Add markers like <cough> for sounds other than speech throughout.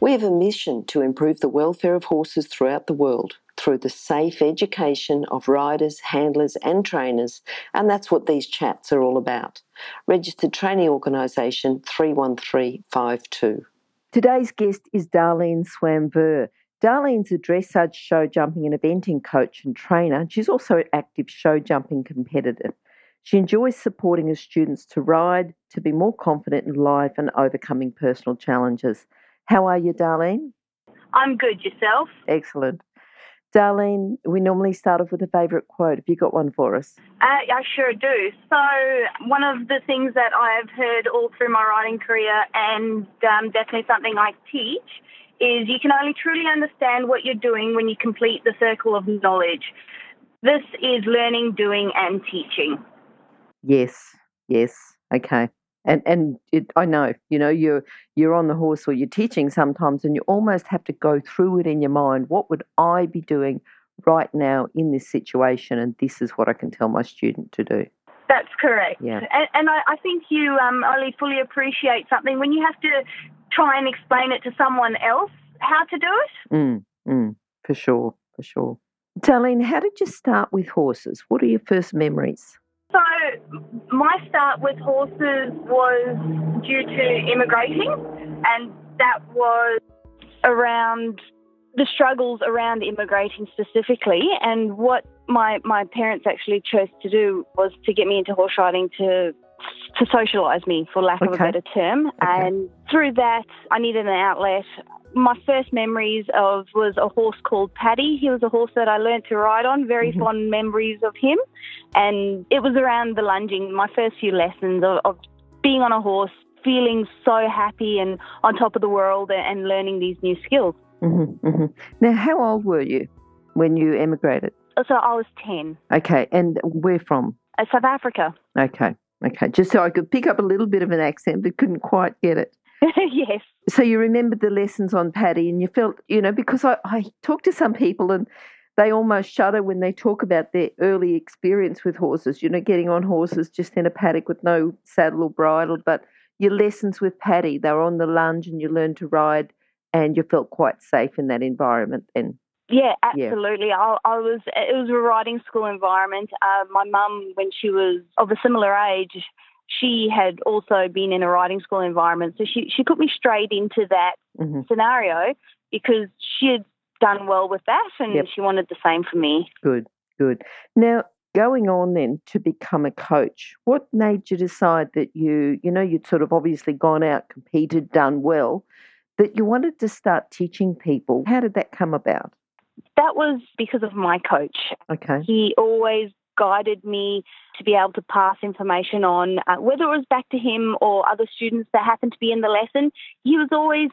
We have a mission to improve the welfare of horses throughout the world through the safe education of riders, handlers, and trainers, and that's what these chats are all about. Registered Training Organisation 31352. Today's guest is Darlene Swamver. Darlene's a dressage show jumping and eventing coach and trainer. She's also an active show jumping competitor. She enjoys supporting her students to ride, to be more confident in life, and overcoming personal challenges. How are you, Darlene? I'm good. Yourself? Excellent. Darlene, we normally start off with a favourite quote. Have you got one for us? Uh, I sure do. So, one of the things that I've heard all through my writing career, and um, definitely something I teach, is you can only truly understand what you're doing when you complete the circle of knowledge. This is learning, doing, and teaching. Yes, yes, okay. And and it, I know, you know, you're you're on the horse or you're teaching sometimes, and you almost have to go through it in your mind. What would I be doing right now in this situation? And this is what I can tell my student to do. That's correct. Yeah. And, and I, I think you um, only fully appreciate something when you have to try and explain it to someone else how to do it. Mm, mm, for sure, for sure. Darlene, how did you start with horses? What are your first memories? So, my start with horses was due to immigrating, and that was around the struggles around immigrating specifically. And what my, my parents actually chose to do was to get me into horse riding to to socialise me, for lack of Okay. a better term. Okay. And through that, I needed an outlet. My first memories of was a horse called Paddy. He was a horse that I learnt to ride on. Very Mhm. fond memories of him. And it was around the lunging, my first few lessons of, of being on a horse, feeling so happy and on top of the world and learning these new skills. hmm hmm Now, how old were you when you emigrated? So I was 10, Okay, and where from? uh, South Africa. Okay, okay, just so I could pick up a little bit of an accent, but couldn't quite get it. <laughs> yes. So you remembered the lessons on Paddy, and you felt, you know, because I, I talk to some people and they almost shudder when they talk about their early experience with horses, you know, getting on horses just in a paddock with no saddle or bridle. But your lessons with Paddy, they were on the lunge and you learned to ride and you felt quite safe in that environment then. Yeah, Yeah. absolutely. I, I was. It was a riding school environment. Uh, my mum, when she was of a similar age, she had also been in a riding school environment, so she she put me straight into that hmm scenario because she had done well with that, and Yep. she wanted the same for me. Good, good. Now, going on then to become a coach, what made you decide that you, you know, you'd sort of obviously gone out, competed, done well, that you wanted to start teaching people? How did that come about? That was because of my coach. Okay. He always guided me to be able to pass information on, uh, whether it was back to him or other students that happened to be in the lesson. He was always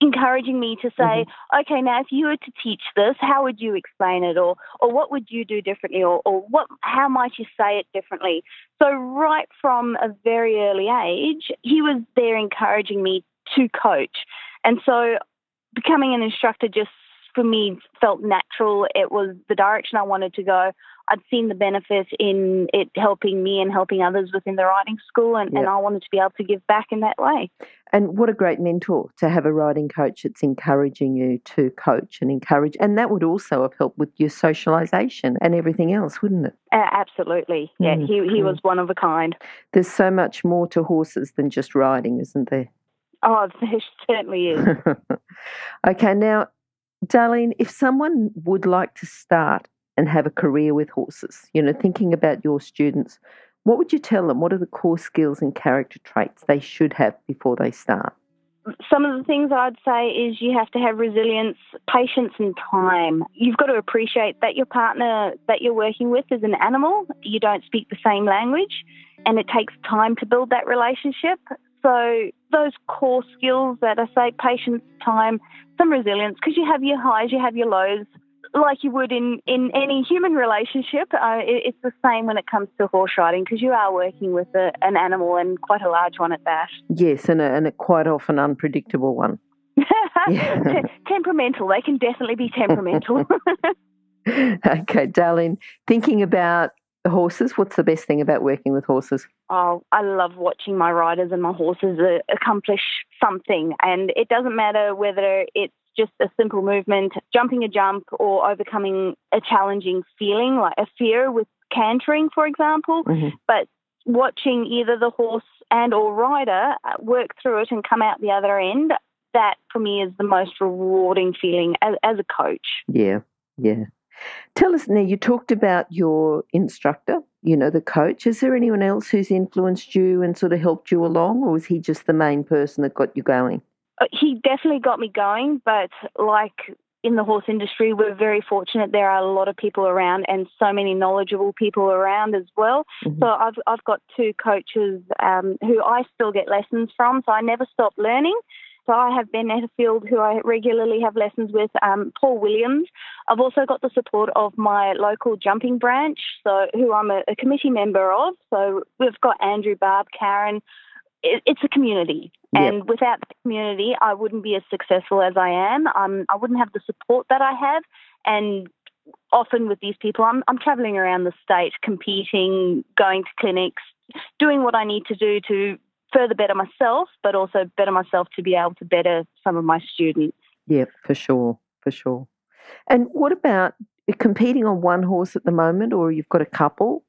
encouraging me to say, okay, now if you were to teach this, how would you explain it, or or what would you do differently, or or what how might you say it differently? So right from a very early age, he was there encouraging me to coach, and so becoming an instructor just for me felt natural. It was the direction I wanted to go. I'd seen the benefit in it helping me and helping others within the riding school, and, and I wanted to be able to give back in that way. And what a great mentor to have a riding coach that's encouraging you to coach and encourage. And that would also have helped with your socialisation and everything else, wouldn't it? Uh, absolutely, yeah. Mm, he he was one of a kind. There's so much more to horses than just riding, isn't there? Oh, <laughs> there certainly is. <laughs> okay, now, Darlene, if someone would like to start and have a career with horses, you know, thinking about your students, what would you tell them? What are the core skills and character traits they should have before they start? Some of the things I'd say is you have to have resilience, patience, and time. You've got to appreciate that your partner that you're working with is an animal. You don't speak the same language, and it takes time to build that relationship. So those core skills that I say, patience, time, some resilience, because you have your highs, you have your lows, like you would in, in any human relationship. Uh, it, it's the same when it comes to horse riding because you are working with a, an animal and quite a large one at that. Yes, and a, and a quite often unpredictable one. <laughs> temperamental. They can definitely be temperamental. <laughs> <laughs> okay, darling. Thinking about horses, what's the best thing about working with horses? Oh, I love watching my riders and my horses uh, accomplish something. And it doesn't matter whether it's just a simple movement, jumping a jump, or overcoming a challenging feeling, like a fear with cantering, for example. Mm-hmm. But watching either the horse and or rider uh, work through it and come out the other end, that for me is the most rewarding feeling as, as a coach. Yeah, yeah. Tell us now, you talked about your instructor, you know, the coach. Is there anyone else who's influenced you and sort of helped you along, or was he just the main person that got you going? Uh, he definitely got me going, but like in the horse industry, we're very fortunate. There are a lot of people around and so many knowledgeable people around as well. Mm-hmm. So I've I've got two coaches um, who I still get lessons from. So I never stop learning. So I have Ben Netterfield, who I regularly have lessons with, um, Paul Williams. I've also got the support of my local jumping branch, so who I'm a, a committee member of. So we've got Andrew, Barb, Karen. It, it's a community, yep. and without the community, I wouldn't be as successful as I am. Um, I wouldn't have the support that I have, and often with these people, I'm, I'm traveling around the state, competing, going to clinics, doing what I need to do to further better myself, but also better myself to be able to better some of my students. Yeah, for sure, for sure. And what about competing on one horse at the moment, or you've got a couple?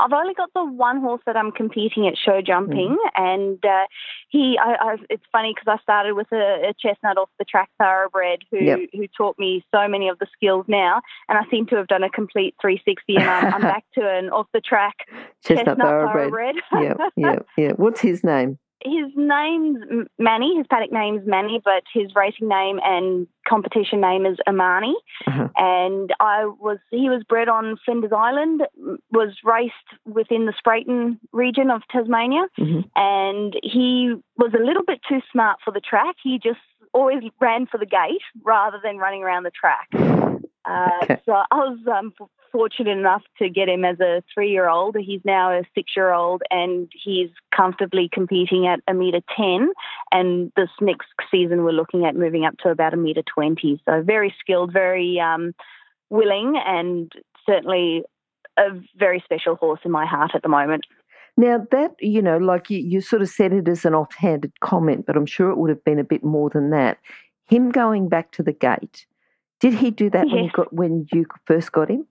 I've only got the one horse that I'm competing at show jumping, mm. and uh, he. I, I, it's funny because I started with a, a, chestnut off the track thoroughbred who yep. who taught me so many of the skills now, and I seem to have done a complete 360, and I'm, I'm <laughs> back to an off the track chestnut, chestnut thoroughbred. thoroughbred. yeah, yeah, yeah. What's his name? His name's Manny. His paddock name's Manny, but his racing name and competition name is Amani. Uh-huh. And I was he was bred on Flinders Island, was raced within the Spreyton region of Tasmania, mm-hmm. and he was a little bit too smart for the track. He just always ran for the gate rather than running around the track. Uh, okay. So I was um, fortunate enough to get him as a three year old. He's now a six year old and he's comfortably competing at a metre 10. And this next season, we're looking at moving up to about a metre 20. So very skilled, very um, willing, and certainly a very special horse in my heart at the moment. Now, that, you know, like you, you sort of said it as an offhanded comment, but I'm sure it would have been a bit more than that. Him going back to the gate, did he do that yes. when you got when you first got him?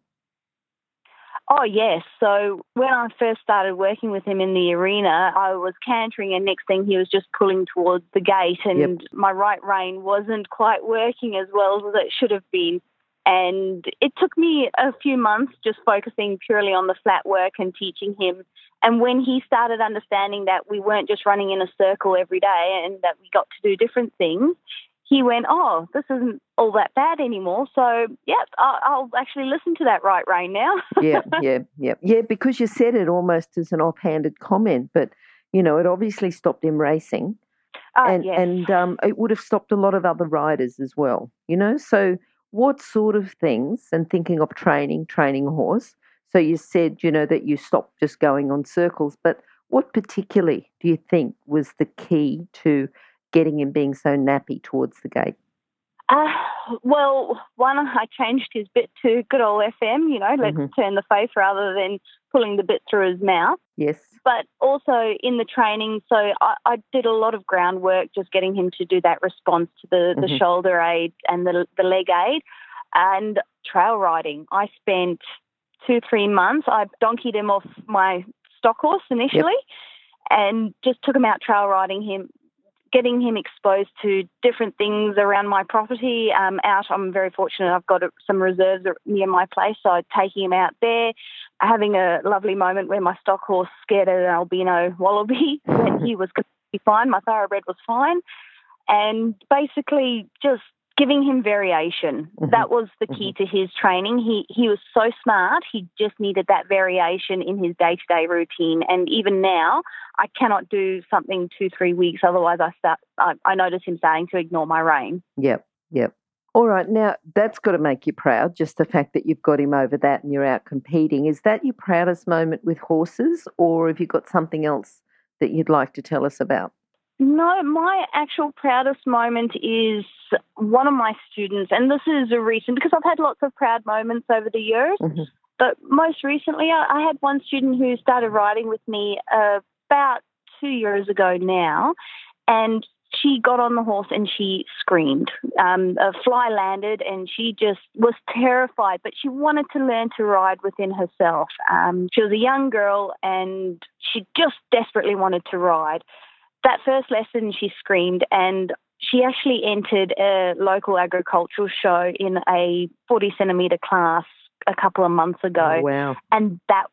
Oh, yes. So when I first started working with him in the arena, I was cantering, and next thing he was just pulling towards the gate, and yep. my right rein wasn't quite working as well as it should have been. And it took me a few months just focusing purely on the flat work and teaching him. And when he started understanding that we weren't just running in a circle every day and that we got to do different things, he went, oh, this isn't all that bad anymore. So, yeah, I'll, I'll actually listen to that right rein now. <laughs> yeah, yeah, yeah. Yeah, because you said it almost as an offhanded comment, but, you know, it obviously stopped him racing. Uh, and yes. and um, it would have stopped a lot of other riders as well, you know? So, what sort of things, and thinking of training, training a horse, so you said, you know, that you stopped just going on circles, but what particularly do you think was the key to getting him being so nappy towards the gate? Uh, well, one, I changed his bit to good old FM, you know, let's mm-hmm. turn the face rather than pulling the bit through his mouth. Yes. But also in the training, so I, I did a lot of groundwork just getting him to do that response to the, the mm-hmm. shoulder aid and the, the leg aid and trail riding. I spent two, three months. I donkeyed him off my stock horse initially. Yep and just took him out trail riding him getting him exposed to different things around my property. Um, out, I'm very fortunate. I've got some reserves near my place, so taking him out there, having a lovely moment where my stock horse scared an albino wallaby, <laughs> he was completely fine. My thoroughbred was fine, and basically just giving him variation. Mhm. That was the key to his training. He he was so smart. He just needed that variation in his day to day routine. And even now, I cannot do something two three weeks. Otherwise, I start. I, I notice him starting to ignore my rein. Yep, yep. All right, now that's got to make you proud, just the fact that you've got him over that and you're out competing. Is that your proudest moment with horses, or have you got something else that you'd like to tell us about? No, my actual proudest moment is one of my students, and this is a recent because I've had lots of proud moments over the years. Mhm. But most recently, I, I had one student who started riding with me uh, about two years ago now, and she got on the horse and she screamed. Um, a fly landed, and she just was terrified, but she wanted to learn to ride within herself. Um, she was a young girl, and she just desperately wanted to ride that first lesson she screamed and she actually entered a local agricultural show in a 40 centimetre class a couple of months ago Oh, wow. and that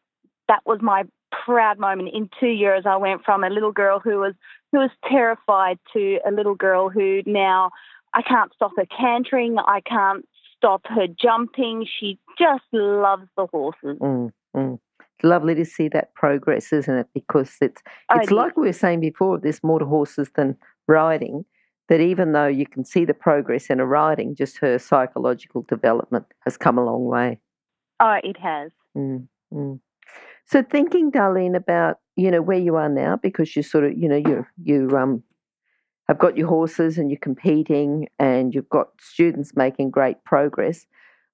that was my proud moment in two years i went from a little girl who was who was terrified to a little girl who now i can't stop her cantering i can't stop her jumping she just loves the horses Mm, mm. Lovely to see that progress, isn't it? Because it's it's it like we were saying before, there's more to horses than riding. That even though you can see the progress in a riding, just her psychological development has come a long way. oh it has Mm, mm. So thinking, Darlene, about you know where you are now, because you sort of you know you you um have got your horses and you're competing, and you've got students making great progress.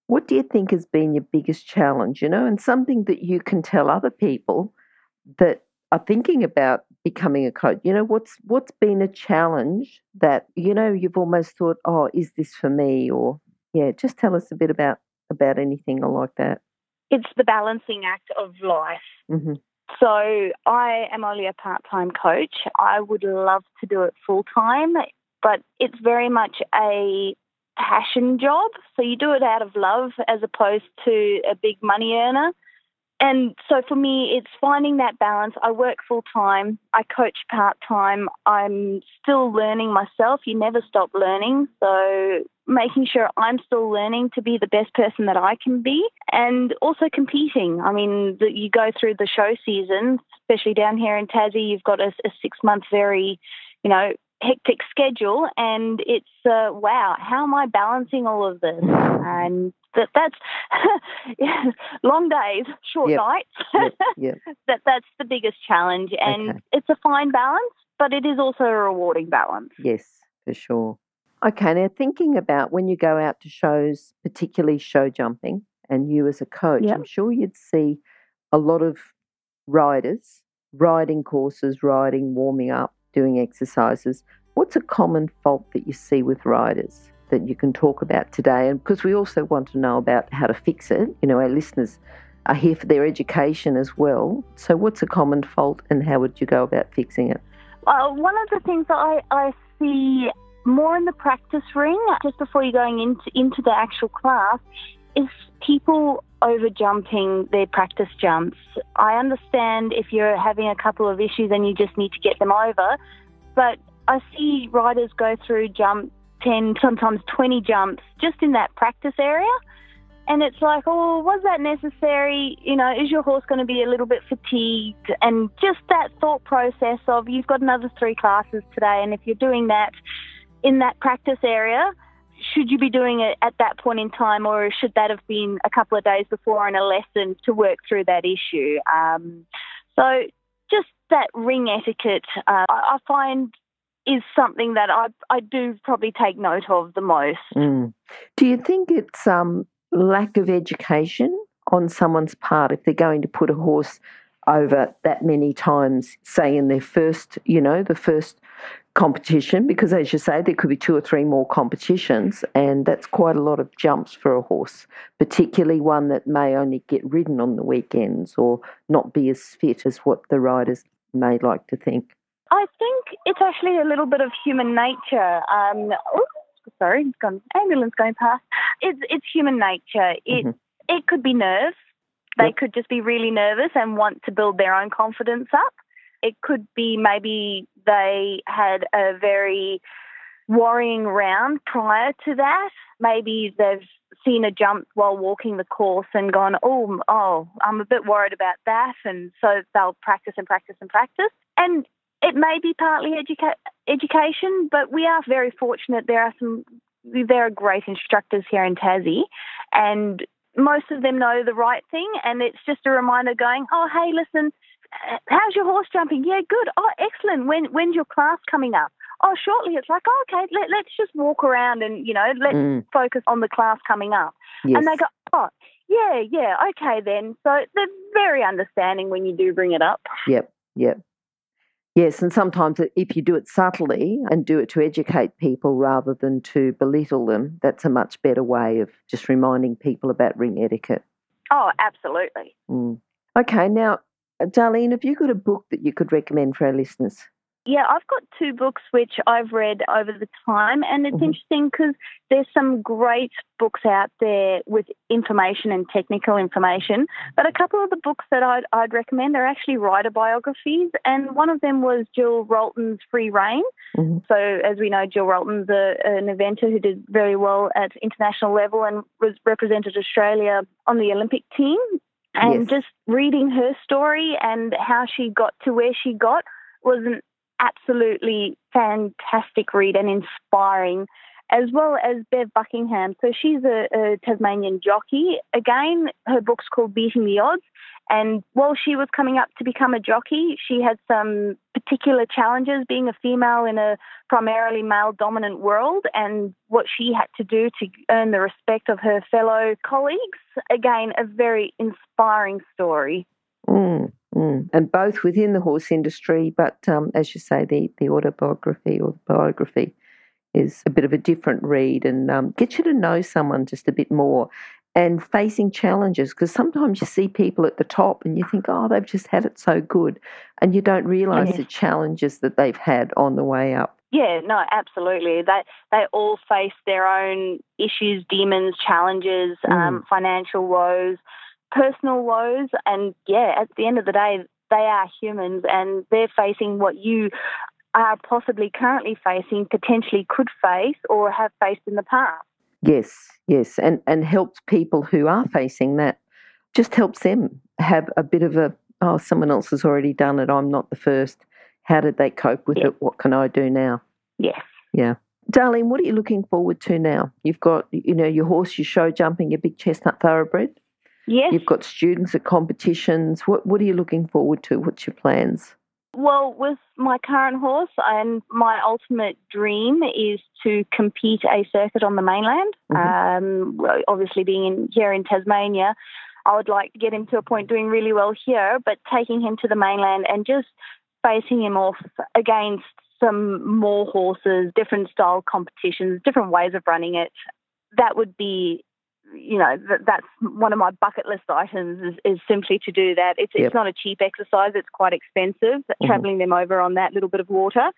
What do you think has been your biggest challenge? You know, and something that you can tell other people that are thinking about becoming a coach. You know, what's what's been a challenge that you know you've almost thought, oh, is this for me? Or yeah, just tell us a bit about about anything like that. it's the balancing act of life hmm So I am only a part-time coach. I would love to do it full-time, but it's very much a passion job. So you do it out of love as opposed to a big money earner. And so for me, it's finding that balance. I work full time, I coach part time, I'm still learning myself. You never stop learning. So making sure I'm still learning to be the best person that I can be and also competing. I mean, the, you go through the show season, especially down here in Tassie, you've got a, a six month very, you know, hectic schedule and it's uh, wow how am i balancing all of this and that that's <laughs> yeah, long days short Yep. nights <laughs> Yep, yep. that that's the biggest challenge and Okay. it's a fine balance but it is also a rewarding balance Yes, for sure. Okay, now thinking about when you go out to shows, particularly show jumping, and you as a coach. I'm sure you'd see a lot of riders riding courses, riding, warming up, doing exercises. What's a common fault that you see with riders that you can talk about today? And because we also want to know about how to fix it, you know, our listeners are here for their education as well. So, what's a common fault and how would you go about fixing it? Uh, one of the things that I, I see more in the practice ring, just before you're going into, into the actual class, is people over jumping their practice jumps. I understand if you're having a couple of issues and you just need to get them over, but I see riders go through jump 10, sometimes 20 jumps just in that practice area. And it's like, oh, was that necessary? You know, is your horse going to be a little bit fatigued? And just that thought process of you've got another three classes today, and if you're doing that in that practice area, should you be doing it at that point in time, or should that have been a couple of days before and a lesson to work through that issue? Um, so just that ring etiquette, uh, I find is something that I I do probably take note of the most. Mm. Do you think it's um, lack of education on someone's part if they're going to put a horse over that many times, say in their first, you know, the first competition? Because as you say, there could be two or three more competitions, and that's quite a lot of jumps for a horse, particularly one that may only get ridden on the weekends or not be as fit as what the riders may like to think. I think it's actually a little bit of human nature. Um, oops, sorry, it's gone, ambulance going past. It's it's human nature. It Mhm. it could be nerves. They Yep. could just be really nervous and want to build their own confidence up. It could be maybe they had a very worrying round prior to that. Maybe they've seen a jump while walking the course and gone, oh, oh, I'm a bit worried about that. And so they'll practice and practice and practice. And it may be partly educa- education, but we are very fortunate. There are some, there are great instructors here in Tassie, and most of them know the right thing. And it's just a reminder going, oh, hey, listen, how's your horse jumping? Yeah, good. Oh, excellent. When when's your class coming up? Oh, shortly. It's like, oh, okay, let, let's just walk around and, you know, let's mm. focus on the class coming up. Yes. And they go, oh, yeah, yeah, okay then. So they're very understanding when you do bring it up. Yep, yep. Yes, and sometimes if you do it subtly and do it to educate people rather than to belittle them, that's a much better way of just reminding people about ring etiquette. Oh, absolutely. Mm. Okay, now, Darlene, have you got a book that you could recommend for our listeners? Yeah, I've got two books which I've read over the time, and it's mm-hmm. interesting because there's some great books out there with information and technical information. But a couple of the books that I'd, I'd recommend are actually writer biographies, and one of them was Gill Rolton's Free Reign. Mm-hmm. So, as we know, Gill Rolton's a, an eventer who did very well at international level and was represented Australia on the Olympic team. And yes. just reading her story and how she got to where she got was an absolutely fantastic read and inspiring, as well as Bev Buckingham. So she's a, a Tasmanian jockey. Again, her book's called Beating the Odds. And while she was coming up to become a jockey, she had some particular challenges being a female in a primarily male dominant world and what she had to do to earn the respect of her fellow colleagues. Again, a very inspiring story. Mm. Mm. And both within the horse industry, but um, as you say, the, the autobiography or the biography is a bit of a different read and um, gets you to know someone just a bit more and facing challenges because sometimes you see people at the top and you think, oh, they've just had it so good. And you don't realise the challenges that they've had on the way up. Yeah, no, absolutely. They they all face their own issues, demons, challenges, mm. um, financial woes, personal woes. And yeah, at the end of the day, they are humans and they're facing what you are possibly currently facing, potentially could face, or have faced in the past. Yes, yes, and and helps people who are facing that. Just helps them have a bit of a oh, someone else has already done it. I'm not the first. How did they cope with it? What can I do now? Yes. Yeah. Darlene, what are you looking forward to now? You've got, you know, your horse, your show jumping, your big chestnut thoroughbred. Yes. You've got students at competitions. What What are you looking forward to? What's your plans? Well, with my current horse, and my ultimate dream is to compete a circuit on the mainland. Mm-hmm. Um, obviously, being in, here in Tasmania, I would like to get him to a point doing really well here, but taking him to the mainland and just facing him off against some more horses, different style competitions, different ways of running it. That would be you know that, that's one of my bucket list items is, is simply to do that. It's yep. it's not a cheap exercise; it's quite expensive. Mm-hmm. Traveling them over on that little bit of water,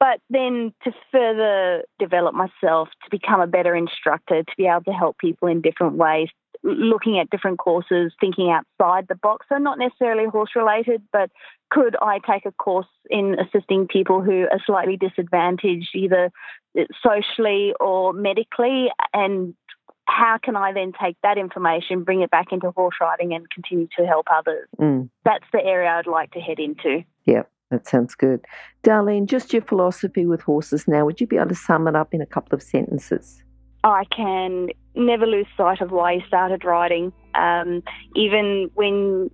but then to further develop myself, to become a better instructor, to be able to help people in different ways, looking at different courses, thinking outside the box. So not necessarily horse related, but could I take a course in assisting people who are slightly disadvantaged, either socially or medically, and how can I then take that information, bring it back into horse riding, and continue to help others? Mm. That's the area I'd like to head into. Yep, that sounds good. Darlene, just your philosophy with horses now, would you be able to sum it up in a couple of sentences? I can never lose sight of why you started riding. Um, even when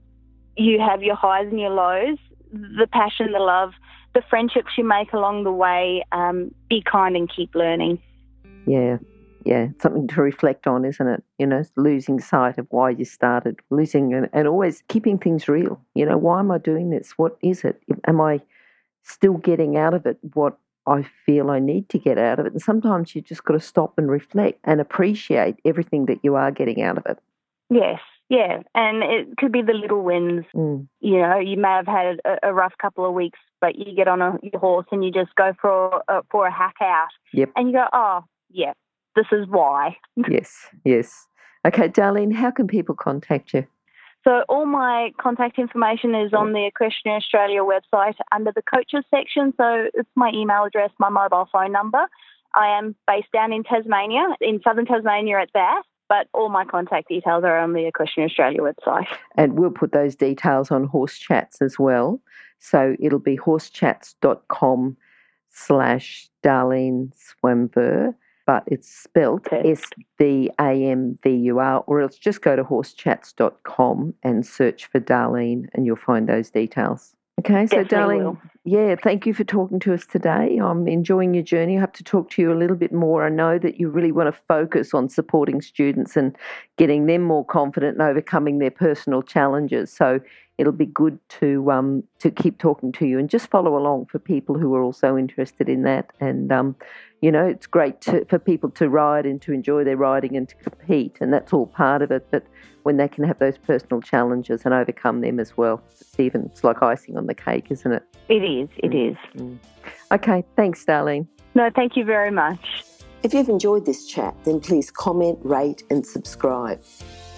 you have your highs and your lows, the passion, the love, the friendships you make along the way, um, be kind and keep learning. Yeah, yeah, something to reflect on, isn't it? You know, losing sight of why you started, losing and, and always keeping things real. You know, why am I doing this? What is it? Am I still getting out of it what I feel I need to get out of it? And sometimes you just got to stop and reflect and appreciate everything that you are getting out of it. Yes, yeah, and it could be the little wins. Mm. You know, you may have had a, a, rough couple of weeks, but you get on a, your horse and you just go for a, for a hack out. Yep. And you go, oh, yeah, this is why. <laughs> yes, yes. Okay, Darlene, how can people contact you? So all my contact information is on the Equestrian Australia website under the coaches section. So it's my email address, my mobile phone number. I am based down in Tasmania, in southern Tasmania at Bath, but all my contact details are on the Equestrian Australia website. And we'll put those details on Horse Chats as well. So it'll be horsechats.com slash Darlene Swamver, but it's spelled Okay. S D A M V U R, or else just go to horsechats.com and search for Darlene and you'll find those details. Okay, so Definitely Darlene, will. yeah, thank you for talking to us today. I'm enjoying your journey. I have to talk to you a little bit more. I know that you really want to focus on supporting students and getting them more confident and overcoming their personal challenges. So it'll be good to um, to keep talking to you and just follow along for people who are also interested in that. And um, you know, it's great to, for people to ride and to enjoy their riding and to compete, and that's all part of it. But when they can have those personal challenges and overcome them as well, it's even it's like icing on the cake, isn't it? It is, it mm. is. Mm. Okay, thanks, Darlene. No, thank you very much. If you've enjoyed this chat, then please comment, rate, and subscribe.